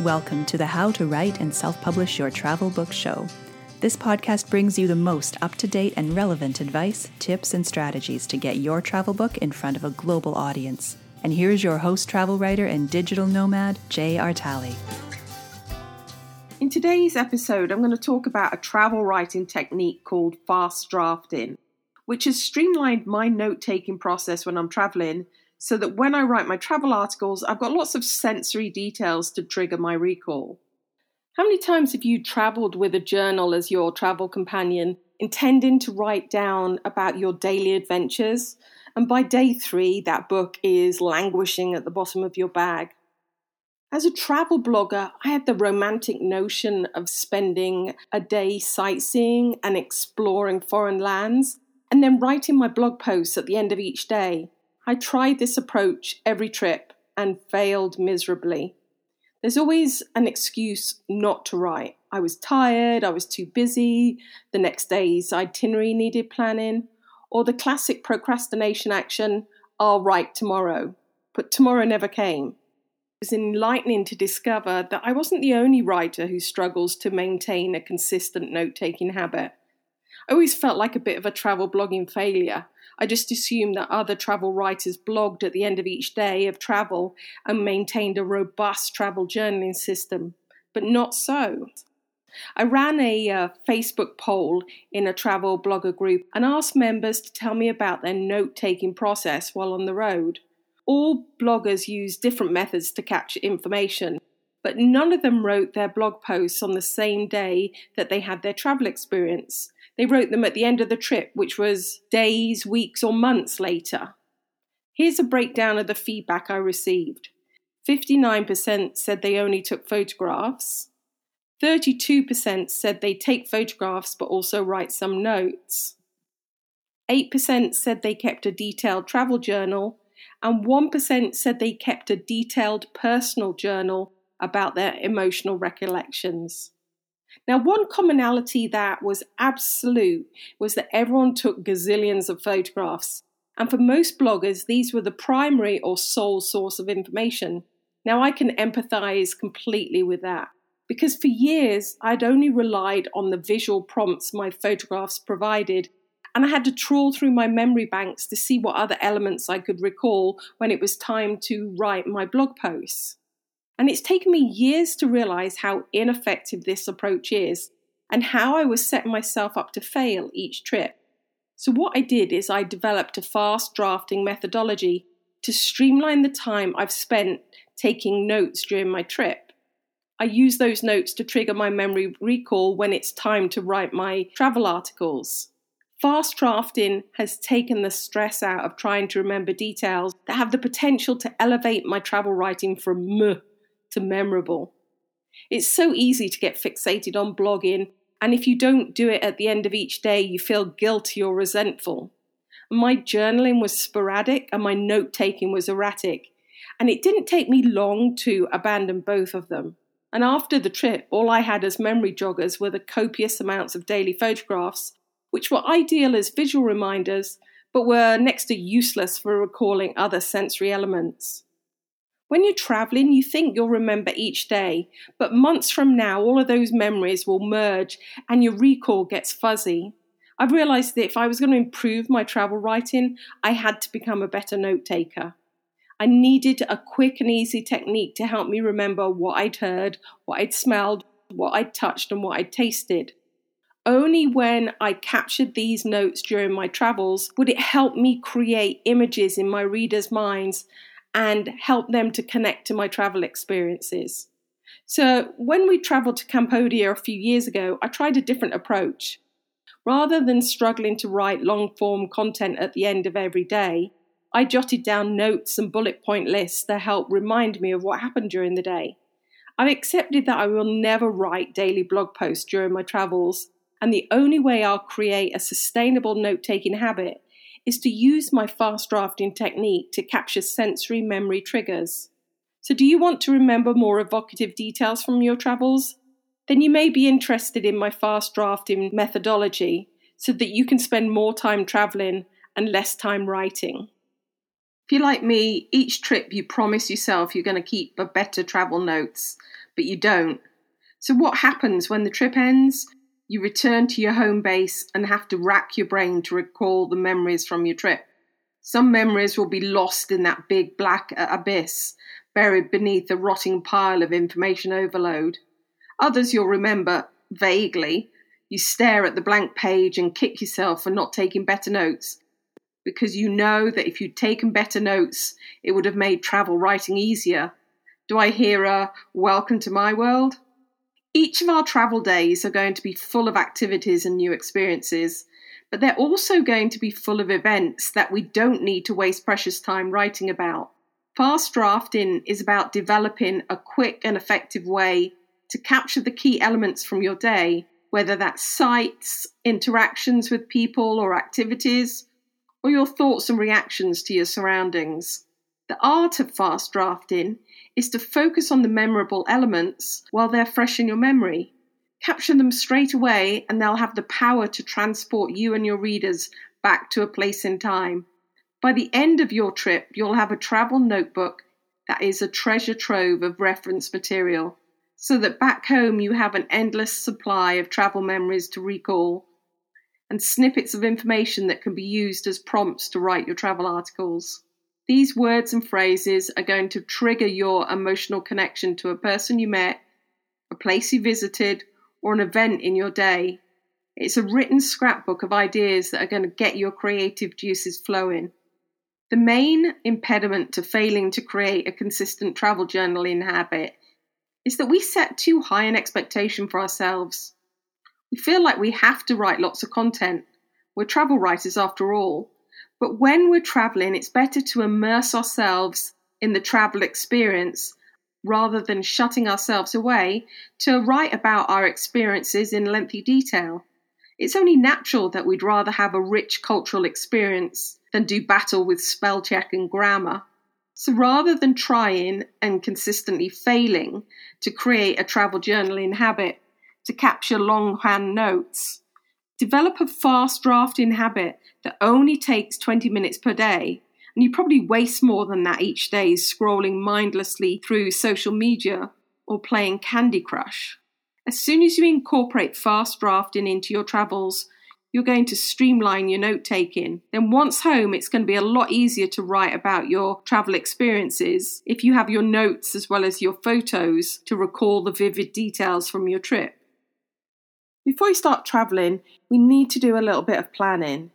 Welcome to the How to Write and Self Publish Your Travel Book Show. This podcast brings you the most up to date and relevant advice, tips, and strategies to get your travel book in front of a global audience. And here's your host, travel writer, and digital nomad, Jay Artale. In today's episode, I'm going to talk about a travel writing technique called fast drafting, which has streamlined my note taking process when I'm traveling so that when I write my travel articles, I've got lots of sensory details to trigger my recall. How many times have you traveled with a journal as your travel companion, intending to write down about your daily adventures? And by day three, that book is languishing at the bottom of your bag. As a travel blogger, I had the romantic notion of spending a day sightseeing and exploring foreign lands, and then writing my blog posts at the end of each day. I tried this approach every trip and failed miserably. There's always an excuse not to write. I was tired, I was too busy, the next day's itinerary needed planning, or the classic procrastination action, I'll write tomorrow. But tomorrow never came. It was enlightening to discover that I wasn't the only writer who struggles to maintain a consistent note taking habit. I always felt like a bit of a travel blogging failure. I just assumed that other travel writers blogged at the end of each day of travel and maintained a robust travel journaling system, but not so. I ran a uh, Facebook poll in a travel blogger group and asked members to tell me about their note taking process while on the road. All bloggers use different methods to capture information, but none of them wrote their blog posts on the same day that they had their travel experience. They wrote them at the end of the trip, which was days, weeks, or months later. Here's a breakdown of the feedback I received 59% said they only took photographs, 32% said they take photographs but also write some notes, 8% said they kept a detailed travel journal, and 1% said they kept a detailed personal journal about their emotional recollections. Now, one commonality that was absolute was that everyone took gazillions of photographs. And for most bloggers, these were the primary or sole source of information. Now, I can empathize completely with that because for years I'd only relied on the visual prompts my photographs provided, and I had to trawl through my memory banks to see what other elements I could recall when it was time to write my blog posts. And it's taken me years to realize how ineffective this approach is and how I was setting myself up to fail each trip. So, what I did is I developed a fast drafting methodology to streamline the time I've spent taking notes during my trip. I use those notes to trigger my memory recall when it's time to write my travel articles. Fast drafting has taken the stress out of trying to remember details that have the potential to elevate my travel writing from meh to memorable. It's so easy to get fixated on blogging, and if you don't do it at the end of each day, you feel guilty or resentful. My journaling was sporadic and my note taking was erratic, and it didn't take me long to abandon both of them. And after the trip, all I had as memory joggers were the copious amounts of daily photographs, which were ideal as visual reminders, but were next to useless for recalling other sensory elements. When you're traveling, you think you'll remember each day, but months from now, all of those memories will merge and your recall gets fuzzy. I've realized that if I was going to improve my travel writing, I had to become a better note taker. I needed a quick and easy technique to help me remember what I'd heard, what I'd smelled, what I'd touched, and what I'd tasted. Only when I captured these notes during my travels would it help me create images in my readers' minds and help them to connect to my travel experiences. So, when we traveled to Cambodia a few years ago, I tried a different approach. Rather than struggling to write long form content at the end of every day, I jotted down notes and bullet point lists that help remind me of what happened during the day. I've accepted that I will never write daily blog posts during my travels, and the only way I'll create a sustainable note taking habit is to use my fast drafting technique to capture sensory memory triggers. So, do you want to remember more evocative details from your travels? Then you may be interested in my fast drafting methodology so that you can spend more time traveling and less time writing. If you're like me, each trip you promise yourself you're going to keep a better travel notes, but you don't. So, what happens when the trip ends? You return to your home base and have to rack your brain to recall the memories from your trip. Some memories will be lost in that big black abyss, buried beneath a rotting pile of information overload. Others you'll remember vaguely. You stare at the blank page and kick yourself for not taking better notes because you know that if you'd taken better notes, it would have made travel writing easier. Do I hear a welcome to my world? Each of our travel days are going to be full of activities and new experiences, but they're also going to be full of events that we don't need to waste precious time writing about. Fast drafting is about developing a quick and effective way to capture the key elements from your day, whether that's sights, interactions with people or activities, or your thoughts and reactions to your surroundings. The art of fast drafting is to focus on the memorable elements while they're fresh in your memory. Capture them straight away, and they'll have the power to transport you and your readers back to a place in time. By the end of your trip, you'll have a travel notebook that is a treasure trove of reference material, so that back home you have an endless supply of travel memories to recall and snippets of information that can be used as prompts to write your travel articles. These words and phrases are going to trigger your emotional connection to a person you met, a place you visited, or an event in your day. It's a written scrapbook of ideas that are going to get your creative juices flowing. The main impediment to failing to create a consistent travel journaling habit is that we set too high an expectation for ourselves. We feel like we have to write lots of content. We're travel writers after all. But when we're traveling, it's better to immerse ourselves in the travel experience rather than shutting ourselves away to write about our experiences in lengthy detail. It's only natural that we'd rather have a rich cultural experience than do battle with spell check and grammar. So rather than trying and consistently failing to create a travel journaling habit, to capture longhand notes. Develop a fast drafting habit that only takes 20 minutes per day. And you probably waste more than that each day scrolling mindlessly through social media or playing Candy Crush. As soon as you incorporate fast drafting into your travels, you're going to streamline your note taking. Then, once home, it's going to be a lot easier to write about your travel experiences if you have your notes as well as your photos to recall the vivid details from your trip. Before you start traveling, we need to do a little bit of planning.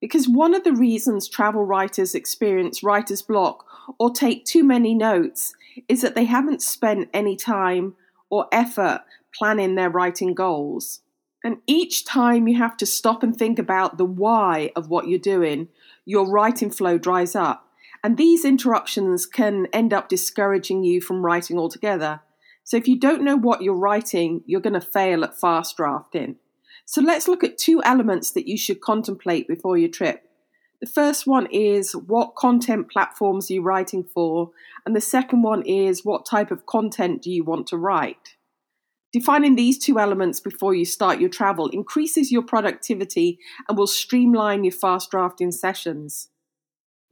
Because one of the reasons travel writers experience writer's block or take too many notes is that they haven't spent any time or effort planning their writing goals. And each time you have to stop and think about the why of what you're doing, your writing flow dries up. And these interruptions can end up discouraging you from writing altogether. So if you don't know what you're writing, you're going to fail at fast drafting. So let's look at two elements that you should contemplate before your trip. The first one is what content platforms are you writing for? And the second one is what type of content do you want to write? Defining these two elements before you start your travel increases your productivity and will streamline your fast drafting sessions.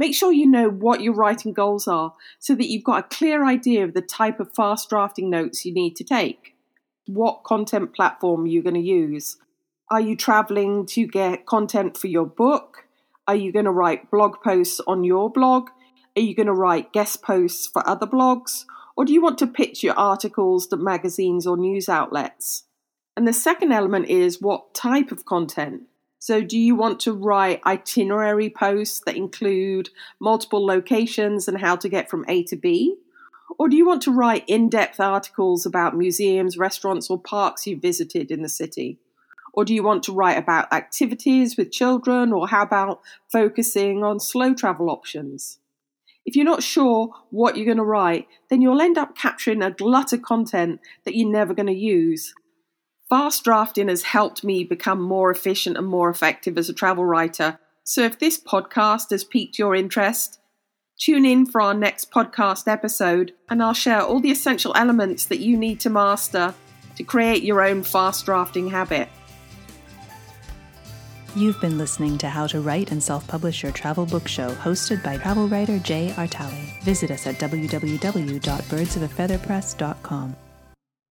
Make sure you know what your writing goals are so that you've got a clear idea of the type of fast drafting notes you need to take. What content platform you're going to use. Are you traveling to get content for your book? Are you going to write blog posts on your blog? Are you going to write guest posts for other blogs? Or do you want to pitch your articles to magazines or news outlets? And the second element is what type of content. So, do you want to write itinerary posts that include multiple locations and how to get from A to B? Or do you want to write in depth articles about museums, restaurants, or parks you visited in the city? Or do you want to write about activities with children, or how about focusing on slow travel options? If you're not sure what you're going to write, then you'll end up capturing a glut of content that you're never going to use. Fast drafting has helped me become more efficient and more effective as a travel writer. So if this podcast has piqued your interest, tune in for our next podcast episode and I'll share all the essential elements that you need to master to create your own fast drafting habit. You've been listening to How to Write and Self Publish Your Travel Book Show, hosted by travel writer Jay Artale. Visit us at www.birdsofafeatherpress.com.